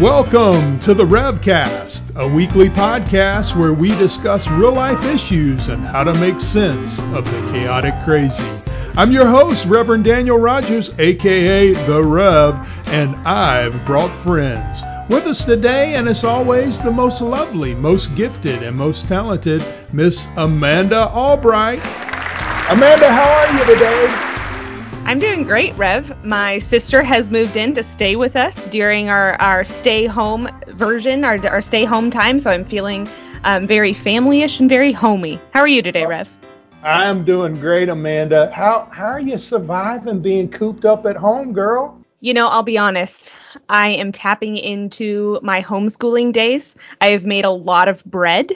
Welcome to the Revcast, a weekly podcast where we discuss real life issues and how to make sense of the chaotic crazy. I'm your host, Reverend Daniel Rogers, aka The Rev, and I've brought friends. With us today, and as always, the most lovely, most gifted, and most talented, Miss Amanda Albright. Amanda, how are you today? I'm doing great, Rev. My sister has moved in to stay with us during our, our stay home version, our, our stay home time, so I'm feeling um, very family-ish and very homey. How are you today, Rev? I'm doing great, Amanda. How how are you surviving being cooped up at home, girl? You know, I'll be honest. I am tapping into my homeschooling days. I have made a lot of bread.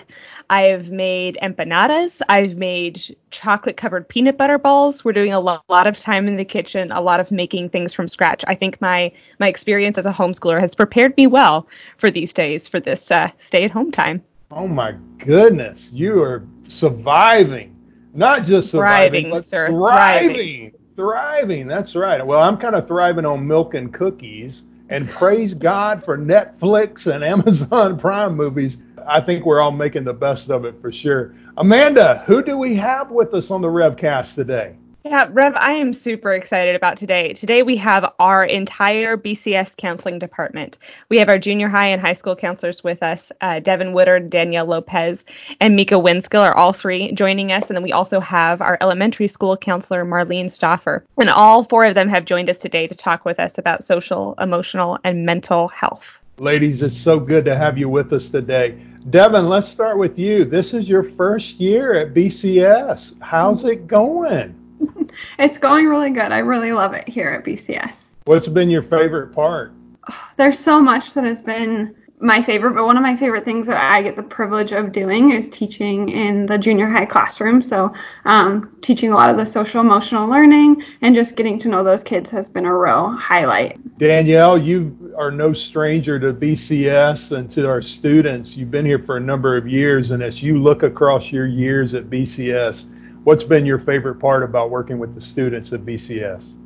I have made empanadas. I've made chocolate covered peanut butter balls. We're doing a lot, lot, of time in the kitchen, a lot of making things from scratch. I think my my experience as a homeschooler has prepared me well for these days for this uh, stay at home time. Oh my goodness, you are surviving, not just surviving, thriving, but sir. thriving. thriving. Thriving. That's right. Well, I'm kind of thriving on milk and cookies. And praise God for Netflix and Amazon Prime movies I think we're all making the best of it for sure. Amanda, who do we have with us on the Revcast today? Yeah, Rev, I am super excited about today. Today we have our entire BCS counseling department. We have our junior high and high school counselors with us. Uh, Devin Woodard, Danielle Lopez, and Mika Winskill are all three joining us. And then we also have our elementary school counselor, Marlene Stauffer. And all four of them have joined us today to talk with us about social, emotional, and mental health. Ladies, it's so good to have you with us today. Devin, let's start with you. This is your first year at BCS. How's it going? it's going really good. I really love it here at BCS. What's been your favorite part? There's so much that has been my favorite, but one of my favorite things that I get the privilege of doing is teaching in the junior high classroom. So, um, teaching a lot of the social emotional learning and just getting to know those kids has been a real highlight. Danielle, you are no stranger to BCS and to our students. You've been here for a number of years, and as you look across your years at BCS, what's been your favorite part about working with the students at BCS?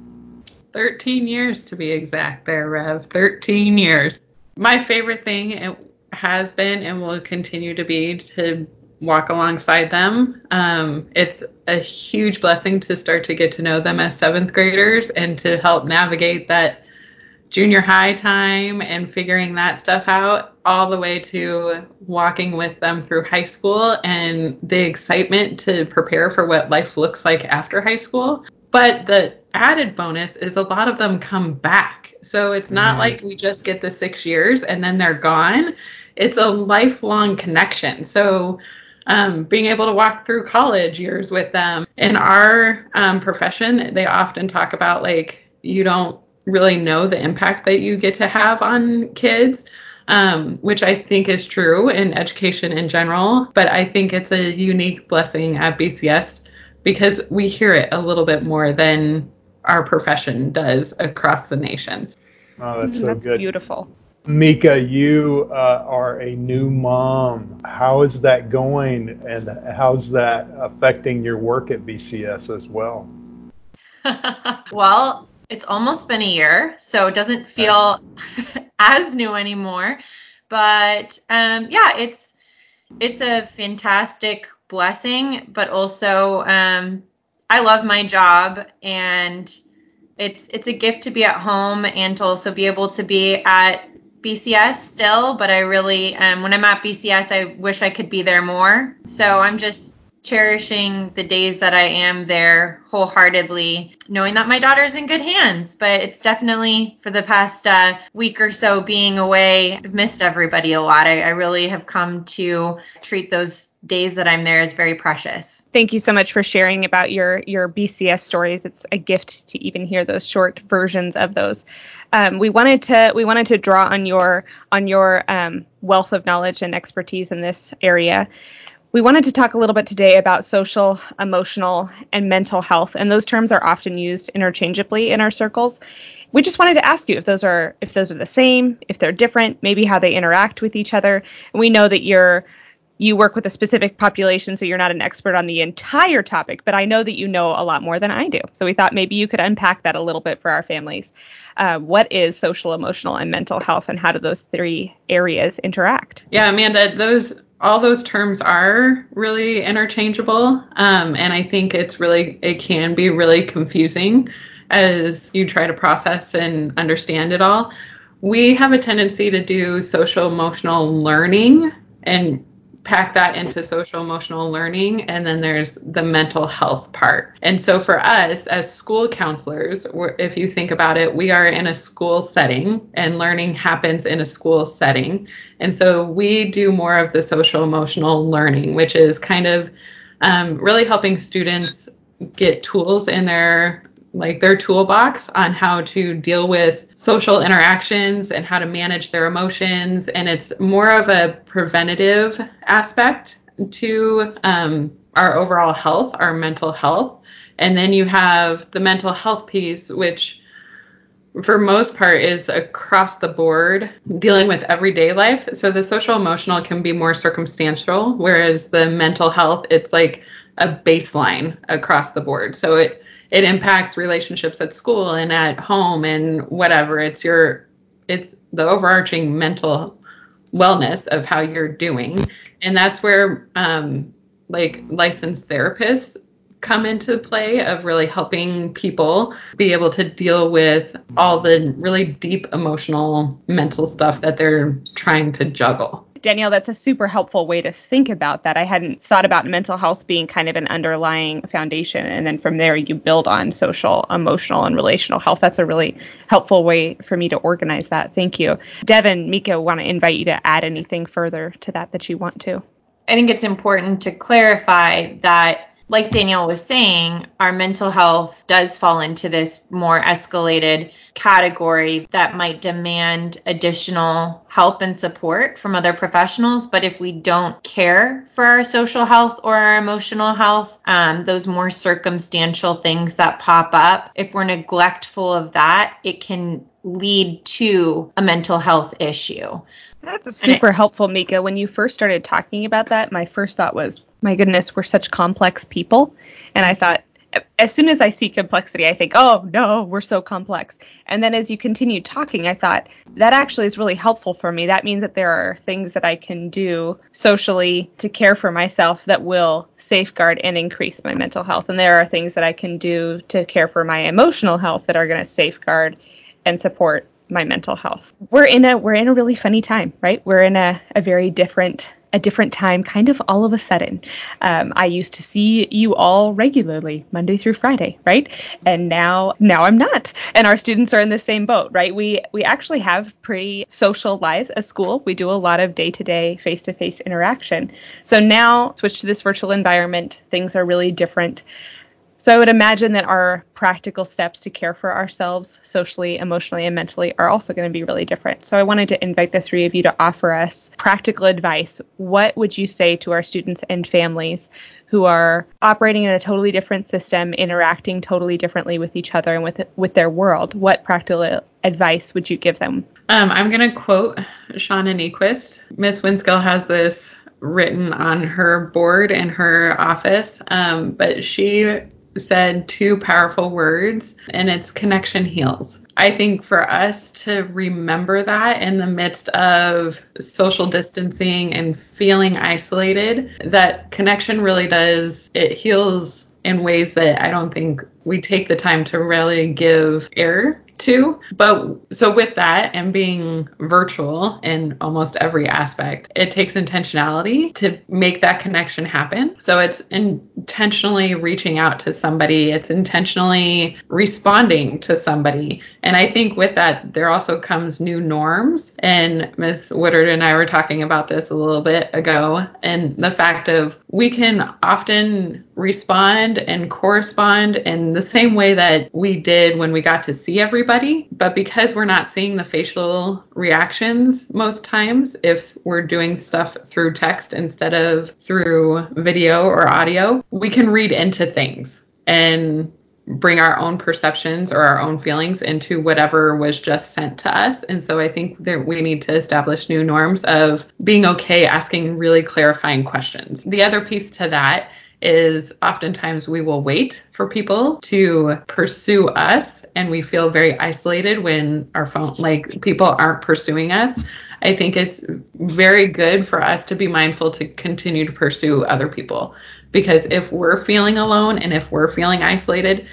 13 years to be exact, there, Rev. 13 years my favorite thing has been and will continue to be to walk alongside them. Um, it's a huge blessing to start to get to know them as seventh graders and to help navigate that junior high time and figuring that stuff out all the way to walking with them through high school and the excitement to prepare for what life looks like after high school. But the added bonus is a lot of them come back so it's not mm-hmm. like we just get the six years and then they're gone. It's a lifelong connection. So um, being able to walk through college years with them. In our um, profession, they often talk about like you don't really know the impact that you get to have on kids. Um, which I think is true in education in general, but I think it's a unique blessing at BCS because we hear it a little bit more than our profession does across the nations. Oh, that's so that's good. Beautiful. Mika, you uh, are a new mom. How is that going, and how's that affecting your work at BCS as well? well, it's almost been a year, so it doesn't feel as new anymore. But um, yeah, it's it's a fantastic blessing, but also um, I love my job and it's it's a gift to be at home and to also be able to be at BCS still, but I really um, when I'm at BCS, I wish I could be there more. So I'm just cherishing the days that I am there wholeheartedly, knowing that my daughter's in good hands. But it's definitely for the past uh, week or so being away, I've missed everybody a lot. I, I really have come to treat those days that I'm there as very precious. Thank you so much for sharing about your your BCS stories. It's a gift to even hear those short versions of those. Um, we wanted to we wanted to draw on your on your um, wealth of knowledge and expertise in this area. We wanted to talk a little bit today about social, emotional, and mental health, and those terms are often used interchangeably in our circles. We just wanted to ask you if those are if those are the same, if they're different, maybe how they interact with each other. And we know that you're you work with a specific population, so you're not an expert on the entire topic, but I know that you know a lot more than I do. So we thought maybe you could unpack that a little bit for our families. Uh, what is social, emotional, and mental health, and how do those three areas interact? Yeah, Amanda, those all those terms are really interchangeable, um, and I think it's really it can be really confusing as you try to process and understand it all. We have a tendency to do social emotional learning and pack that into social emotional learning and then there's the mental health part. And so for us as school counselors if you think about it we are in a school setting and learning happens in a school setting. And so we do more of the social emotional learning which is kind of um, really helping students get tools in their like their toolbox on how to deal with social interactions and how to manage their emotions. And it's more of a preventative aspect to um, our overall health, our mental health. And then you have the mental health piece, which for most part is across the board dealing with everyday life. So the social emotional can be more circumstantial, whereas the mental health, it's like a baseline across the board. So it it impacts relationships at school and at home and whatever. It's your it's the overarching mental wellness of how you're doing, and that's where um, like licensed therapists come into play of really helping people be able to deal with all the really deep emotional mental stuff that they're trying to juggle. Danielle, that's a super helpful way to think about that. I hadn't thought about mental health being kind of an underlying foundation. And then from there, you build on social, emotional, and relational health. That's a really helpful way for me to organize that. Thank you. Devin, Mika, want to invite you to add anything further to that that you want to. I think it's important to clarify that like Danielle was saying, our mental health does fall into this more escalated category that might demand additional help and support from other professionals. But if we don't care for our social health or our emotional health, um, those more circumstantial things that pop up, if we're neglectful of that, it can lead to a mental health issue. That's super helpful, Mika. When you first started talking about that, my first thought was, my goodness, we're such complex people. And I thought, as soon as I see complexity, I think, oh no, we're so complex. And then as you continue talking, I thought that actually is really helpful for me. That means that there are things that I can do socially to care for myself that will safeguard and increase my mental health. And there are things that I can do to care for my emotional health that are going to safeguard and support my mental health. We're in a we're in a really funny time, right? We're in a, a very different a different time, kind of all of a sudden. Um, I used to see you all regularly, Monday through Friday, right? And now now I'm not. And our students are in the same boat, right? We we actually have pretty social lives at school. We do a lot of day-to-day, face-to-face interaction. So now switch to this virtual environment, things are really different. So I would imagine that our practical steps to care for ourselves socially, emotionally, and mentally are also going to be really different. So I wanted to invite the three of you to offer us practical advice. What would you say to our students and families who are operating in a totally different system, interacting totally differently with each other and with with their world? What practical advice would you give them? Um, I'm going to quote Shauna Niequist. Miss Winskill has this written on her board in her office, um, but she said two powerful words, and it's connection heals. I think for us to remember that in the midst of social distancing and feeling isolated, that connection really does, it heals in ways that I don't think we take the time to really give air too. But so with that and being virtual in almost every aspect, it takes intentionality to make that connection happen. So it's intentionally reaching out to somebody, it's intentionally responding to somebody. And I think with that, there also comes new norms. And Miss Woodard and I were talking about this a little bit ago, and the fact of we can often respond and correspond in the same way that we did when we got to see everybody. But because we're not seeing the facial reactions most times, if we're doing stuff through text instead of through video or audio, we can read into things. And bring our own perceptions or our own feelings into whatever was just sent to us. And so I think that we need to establish new norms of being okay asking really clarifying questions. The other piece to that is oftentimes we will wait for people to pursue us and we feel very isolated when our phone like people aren't pursuing us. I think it's very good for us to be mindful to continue to pursue other people because if we're feeling alone and if we're feeling isolated,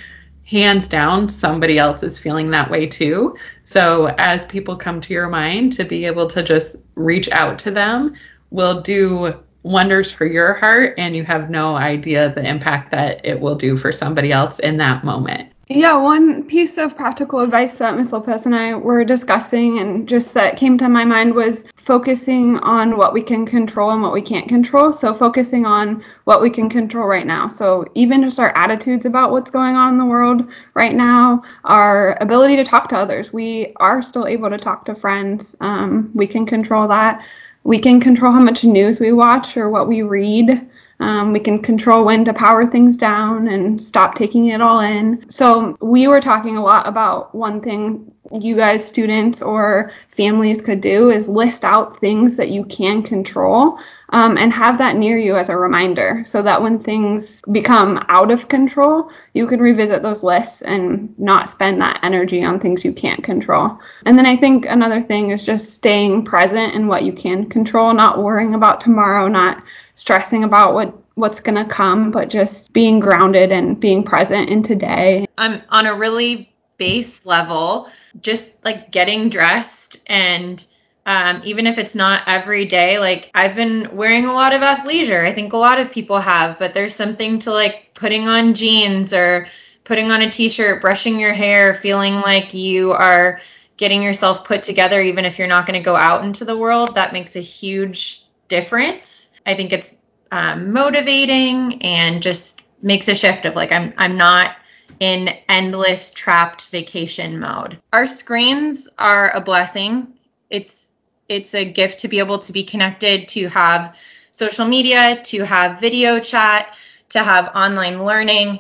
hands down somebody else is feeling that way too. So as people come to your mind to be able to just reach out to them will do wonders for your heart and you have no idea the impact that it will do for somebody else in that moment. Yeah, one piece of practical advice that Ms. Lopez and I were discussing and just that came to my mind was focusing on what we can control and what we can't control. So, focusing on what we can control right now. So, even just our attitudes about what's going on in the world right now, our ability to talk to others. We are still able to talk to friends, um, we can control that. We can control how much news we watch or what we read. Um, we can control when to power things down and stop taking it all in. So, we were talking a lot about one thing you guys, students or families, could do is list out things that you can control um, and have that near you as a reminder so that when things become out of control, you can revisit those lists and not spend that energy on things you can't control. And then I think another thing is just staying present in what you can control, not worrying about tomorrow, not stressing about what what's going to come, but just being grounded and being present in today. I'm on a really base level, just like getting dressed and um, even if it's not every day, like I've been wearing a lot of athleisure. I think a lot of people have, but there's something to like putting on jeans or putting on a t shirt, brushing your hair, feeling like you are getting yourself put together, even if you're not going to go out into the world. That makes a huge difference. I think it's um, motivating and just makes a shift of like I'm I'm not in endless trapped vacation mode. Our screens are a blessing. It's it's a gift to be able to be connected, to have social media, to have video chat, to have online learning.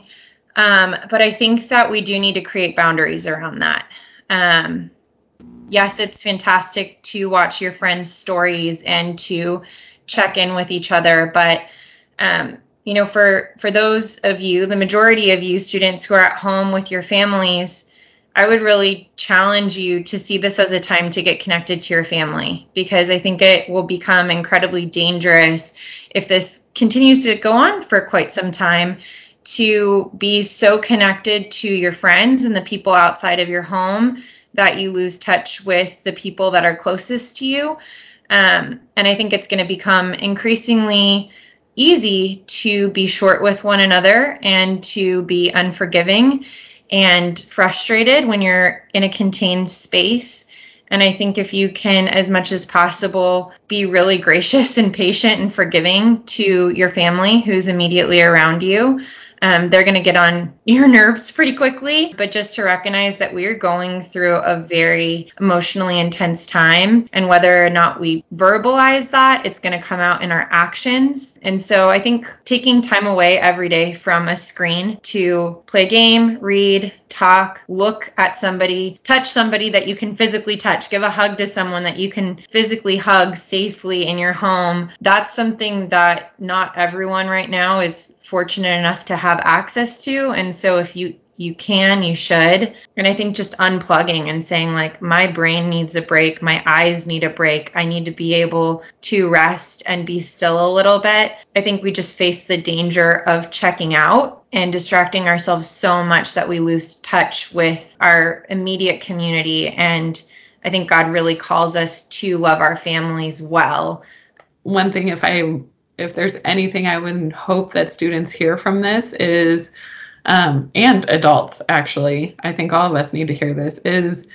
Um, but I think that we do need to create boundaries around that. Um, yes, it's fantastic to watch your friends' stories and to check in with each other. But um, you know, for for those of you, the majority of you students who are at home with your families, I would really challenge you to see this as a time to get connected to your family because I think it will become incredibly dangerous if this continues to go on for quite some time to be so connected to your friends and the people outside of your home that you lose touch with the people that are closest to you. Um, and I think it's going to become increasingly easy to be short with one another and to be unforgiving and frustrated when you're in a contained space. And I think if you can, as much as possible, be really gracious and patient and forgiving to your family who's immediately around you, um, they're going to get on your nerves pretty quickly. But just to recognize that we're going through a very emotionally intense time, and whether or not we verbalize that, it's going to come out in our actions. And so I think taking time away every day from a screen to play a game, read, talk, look at somebody, touch somebody that you can physically touch, give a hug to someone that you can physically hug safely in your home. That's something that not everyone right now is fortunate enough to have access to. And so if you you can, you should. And I think just unplugging and saying, like, my brain needs a break, my eyes need a break, I need to be able to rest and be still a little bit. I think we just face the danger of checking out and distracting ourselves so much that we lose touch with our immediate community. And I think God really calls us to love our families well. One thing, if I if there's anything I would hope that students hear from this is, um, and adults actually, I think all of us need to hear this, is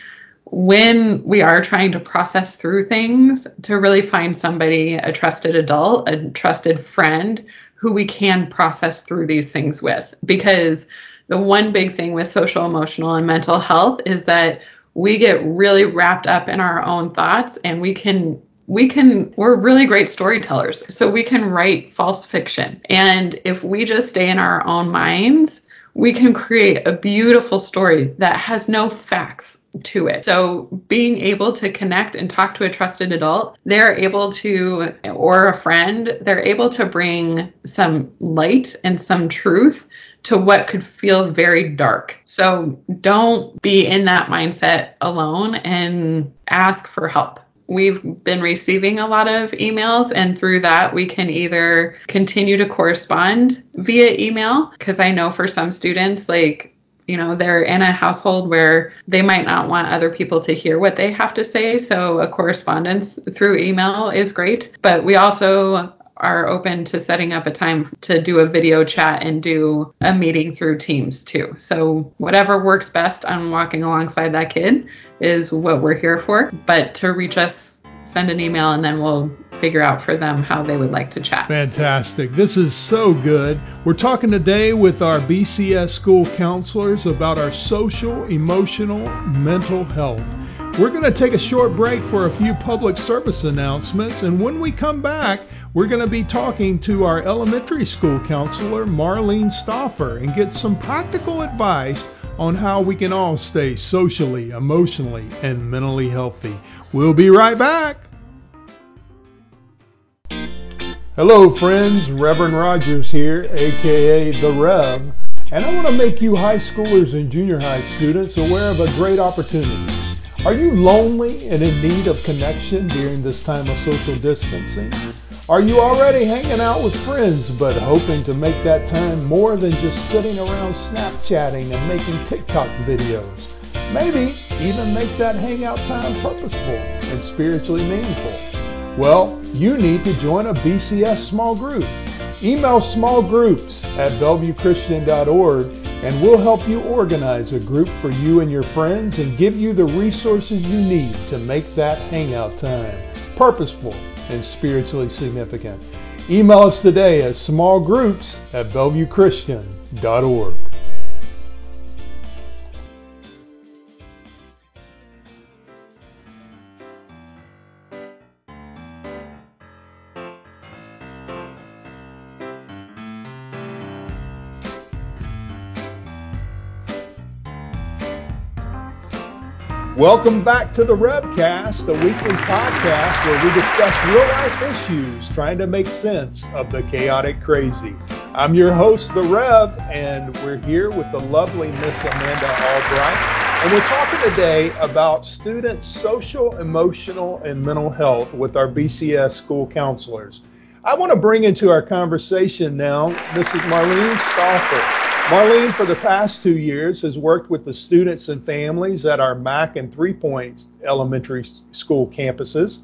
when we are trying to process through things, to really find somebody, a trusted adult, a trusted friend who we can process through these things with. Because the one big thing with social, emotional, and mental health is that we get really wrapped up in our own thoughts and we can we can we're really great storytellers so we can write false fiction and if we just stay in our own minds we can create a beautiful story that has no facts to it. So being able to connect and talk to a trusted adult, they're able to, or a friend, they're able to bring some light and some truth to what could feel very dark. So don't be in that mindset alone and ask for help. We've been receiving a lot of emails, and through that, we can either continue to correspond via email, because I know for some students, like you know they're in a household where they might not want other people to hear what they have to say so a correspondence through email is great. But we also are open to setting up a time to do a video chat and do a meeting through Teams too. So, whatever works best on walking alongside that kid is what we're here for. But to reach us, send an email and then we'll figure out for them how they would like to chat. Fantastic. This is so good. We're talking today with our BCS school counselors about our social, emotional, mental health. We're going to take a short break for a few public service announcements, and when we come back, we're going to be talking to our elementary school counselor, Marlene Stauffer, and get some practical advice on how we can all stay socially, emotionally, and mentally healthy. We'll be right back. Hello, friends. Reverend Rogers here, aka The Rev, and I want to make you high schoolers and junior high students aware of a great opportunity. Are you lonely and in need of connection during this time of social distancing? Are you already hanging out with friends but hoping to make that time more than just sitting around Snapchatting and making TikTok videos? Maybe even make that hangout time purposeful and spiritually meaningful. Well, you need to join a BCS small group. Email small groups at bellevuechristian.org and we'll help you organize a group for you and your friends and give you the resources you need to make that hangout time purposeful and spiritually significant. Email us today at smallgroups at bellevuechristian.org. Welcome back to the Revcast, the weekly podcast where we discuss real life issues trying to make sense of the chaotic crazy. I'm your host, The Rev, and we're here with the lovely Miss Amanda Albright. And we're talking today about students' social, emotional, and mental health with our BCS school counselors. I want to bring into our conversation now Mrs. Marlene Stauffer. Marlene, for the past two years, has worked with the students and families at our Mac and Three Points elementary school campuses.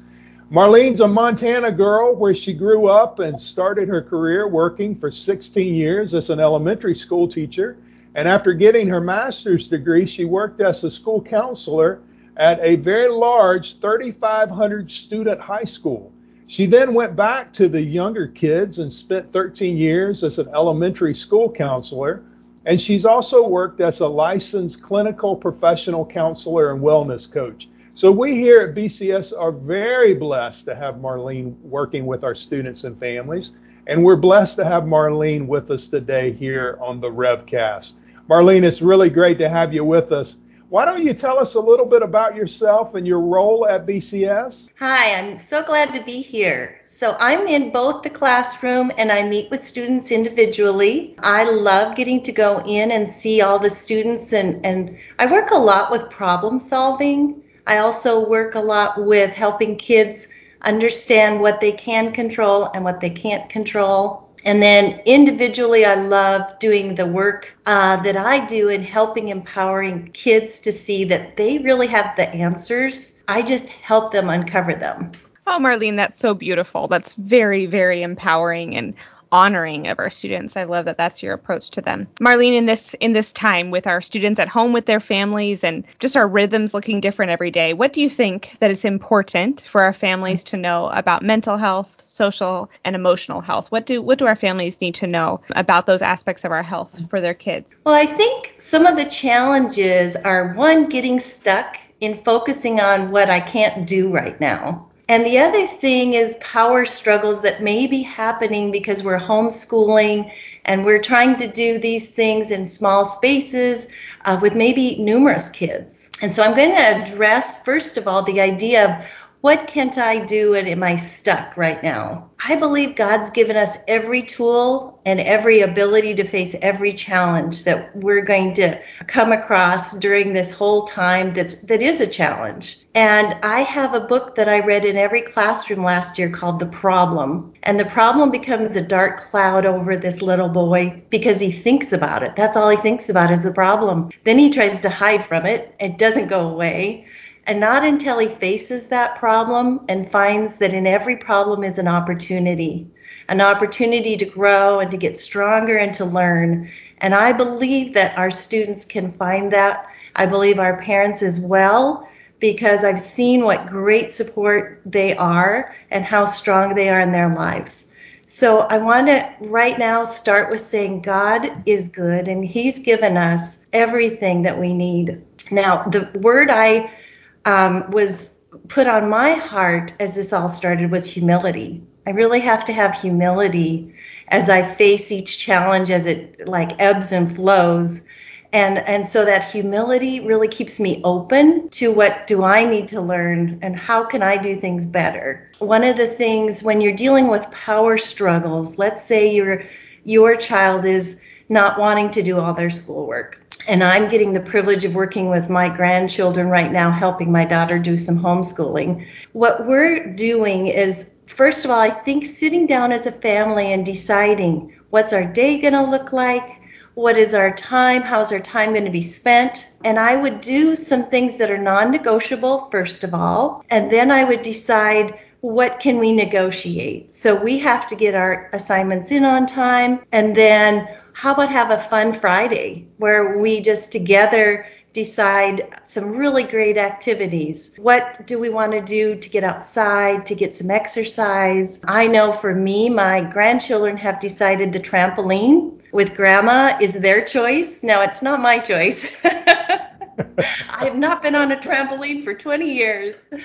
Marlene's a Montana girl where she grew up and started her career working for 16 years as an elementary school teacher. And after getting her master's degree, she worked as a school counselor at a very large 3,500 student high school. She then went back to the younger kids and spent 13 years as an elementary school counselor and she's also worked as a licensed clinical professional counselor and wellness coach. So we here at BCS are very blessed to have Marlene working with our students and families. And we're blessed to have Marlene with us today here on the Revcast. Marlene, it's really great to have you with us. Why don't you tell us a little bit about yourself and your role at BCS? Hi, I'm so glad to be here. So I'm in both the classroom and I meet with students individually. I love getting to go in and see all the students and, and I work a lot with problem solving. I also work a lot with helping kids understand what they can control and what they can't control. And then individually, I love doing the work uh, that I do in helping empowering kids to see that they really have the answers. I just help them uncover them. Oh, Marlene, that's so beautiful. That's very, very empowering and honoring of our students. I love that that's your approach to them. Marlene, in this in this time with our students at home with their families and just our rhythms looking different every day, what do you think that is important for our families to know about mental health, social and emotional health? What do what do our families need to know about those aspects of our health for their kids? Well, I think some of the challenges are one getting stuck in focusing on what I can't do right now And the other thing is power struggles that may be happening because we're homeschooling and we're trying to do these things in small spaces uh, with maybe numerous kids. And so I'm going to address, first of all, the idea of what can't I do and am I stuck right now? I believe God's given us every tool and every ability to face every challenge that we're going to come across during this whole time that's that is a challenge. And I have a book that I read in every classroom last year called The Problem. And the problem becomes a dark cloud over this little boy because he thinks about it. That's all he thinks about is the problem. Then he tries to hide from it. It doesn't go away. And not until he faces that problem and finds that in every problem is an opportunity, an opportunity to grow and to get stronger and to learn. And I believe that our students can find that. I believe our parents as well, because I've seen what great support they are and how strong they are in their lives. So I want to right now start with saying God is good and He's given us everything that we need. Now, the word I um, was put on my heart as this all started was humility. I really have to have humility as I face each challenge as it like ebbs and flows. And, and so that humility really keeps me open to what do I need to learn and how can I do things better. One of the things when you're dealing with power struggles, let's say your your child is not wanting to do all their schoolwork and I'm getting the privilege of working with my grandchildren right now, helping my daughter do some homeschooling. What we're doing is, first of all, I think sitting down as a family and deciding what's our day going to look like, what is our time, how's our time going to be spent. And I would do some things that are non negotiable, first of all, and then I would decide what can we negotiate. So we have to get our assignments in on time, and then how about have a fun Friday where we just together decide some really great activities. What do we want to do to get outside, to get some exercise? I know for me, my grandchildren have decided the trampoline with grandma is their choice. Now, it's not my choice. I have not been on a trampoline for 20 years.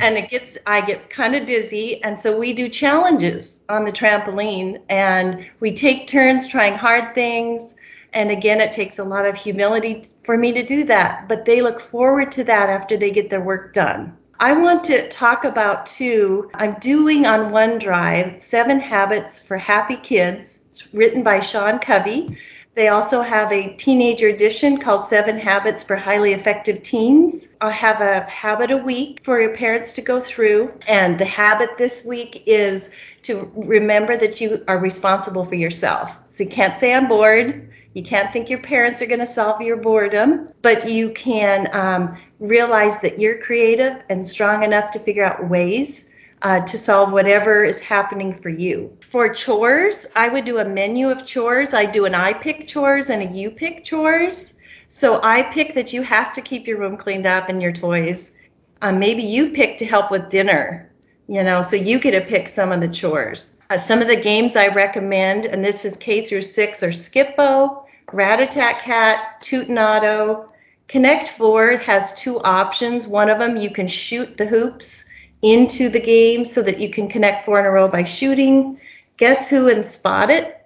And it gets I get kind of dizzy. And so we do challenges on the trampoline and we take turns trying hard things. And again it takes a lot of humility for me to do that but they look forward to that after they get their work done. I want to talk about too I'm doing on OneDrive 7 habits for happy kids. It's written by Sean Covey they also have a teenager edition called Seven Habits for Highly Effective Teens. I have a habit a week for your parents to go through. And the habit this week is to remember that you are responsible for yourself. So you can't say I'm bored. You can't think your parents are going to solve your boredom, but you can um, realize that you're creative and strong enough to figure out ways uh, to solve whatever is happening for you. For chores, I would do a menu of chores. I do an I pick chores and a you pick chores. So I pick that you have to keep your room cleaned up and your toys. Uh, maybe you pick to help with dinner, you know, so you get to pick some of the chores. Uh, some of the games I recommend, and this is K through six, are Skip-Bo, Rat-a-tat-cat, Tutanado. Connect Four has two options. One of them you can shoot the hoops into the game so that you can connect four in a row by shooting. Guess Who and Spot It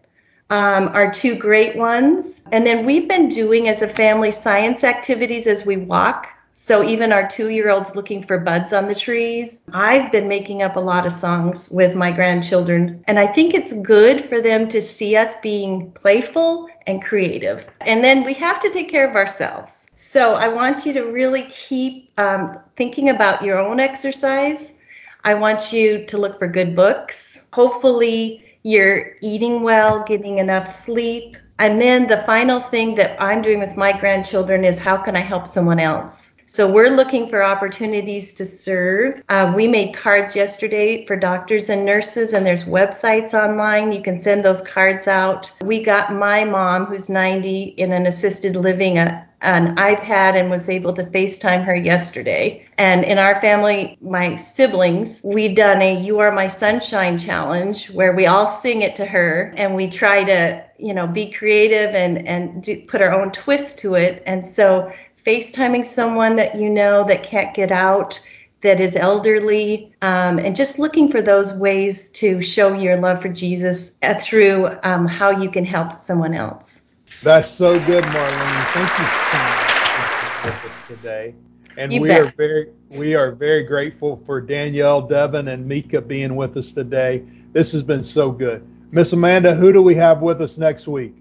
um, are two great ones. And then we've been doing as a family science activities as we walk. So even our two year olds looking for buds on the trees. I've been making up a lot of songs with my grandchildren. And I think it's good for them to see us being playful and creative. And then we have to take care of ourselves. So I want you to really keep um, thinking about your own exercise. I want you to look for good books. Hopefully, you're eating well, getting enough sleep. And then the final thing that I'm doing with my grandchildren is how can I help someone else? So we're looking for opportunities to serve. Uh, we made cards yesterday for doctors and nurses, and there's websites online. You can send those cards out. We got my mom, who's 90, in an assisted living, a, an iPad and was able to FaceTime her yesterday. And in our family, my siblings, we've done a You Are My Sunshine challenge where we all sing it to her and we try to, you know, be creative and, and do, put our own twist to it. And so FaceTiming someone that you know that can't get out, that is elderly, um, and just looking for those ways to show your love for Jesus uh, through um, how you can help someone else. That's so good, Marlene. Thank you so much for being with us today. And You we bet. are very we are very grateful for Danielle, Devin, and Mika being with us today. This has been so good. Miss Amanda, who do we have with us next week?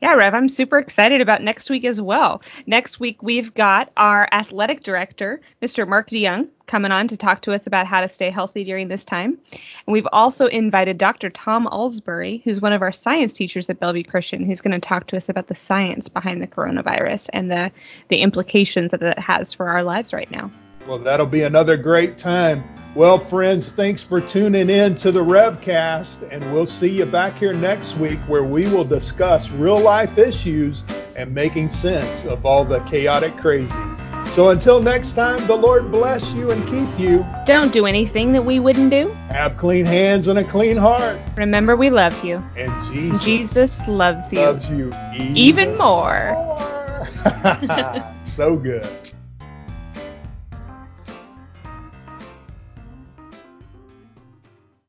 Yeah, Rev, I'm super excited about next week as well. Next week, we've got our athletic director, Mr. Mark DeYoung, coming on to talk to us about how to stay healthy during this time. And we've also invited Dr. Tom Alsbury, who's one of our science teachers at Bellevue Christian, who's going to talk to us about the science behind the coronavirus and the, the implications that it has for our lives right now. Well, that'll be another great time. Well, friends, thanks for tuning in to the Revcast, and we'll see you back here next week where we will discuss real life issues and making sense of all the chaotic crazy. So until next time, the Lord bless you and keep you. Don't do anything that we wouldn't do. Have clean hands and a clean heart. Remember, we love you. And Jesus, Jesus loves you loves you even more. more. so good.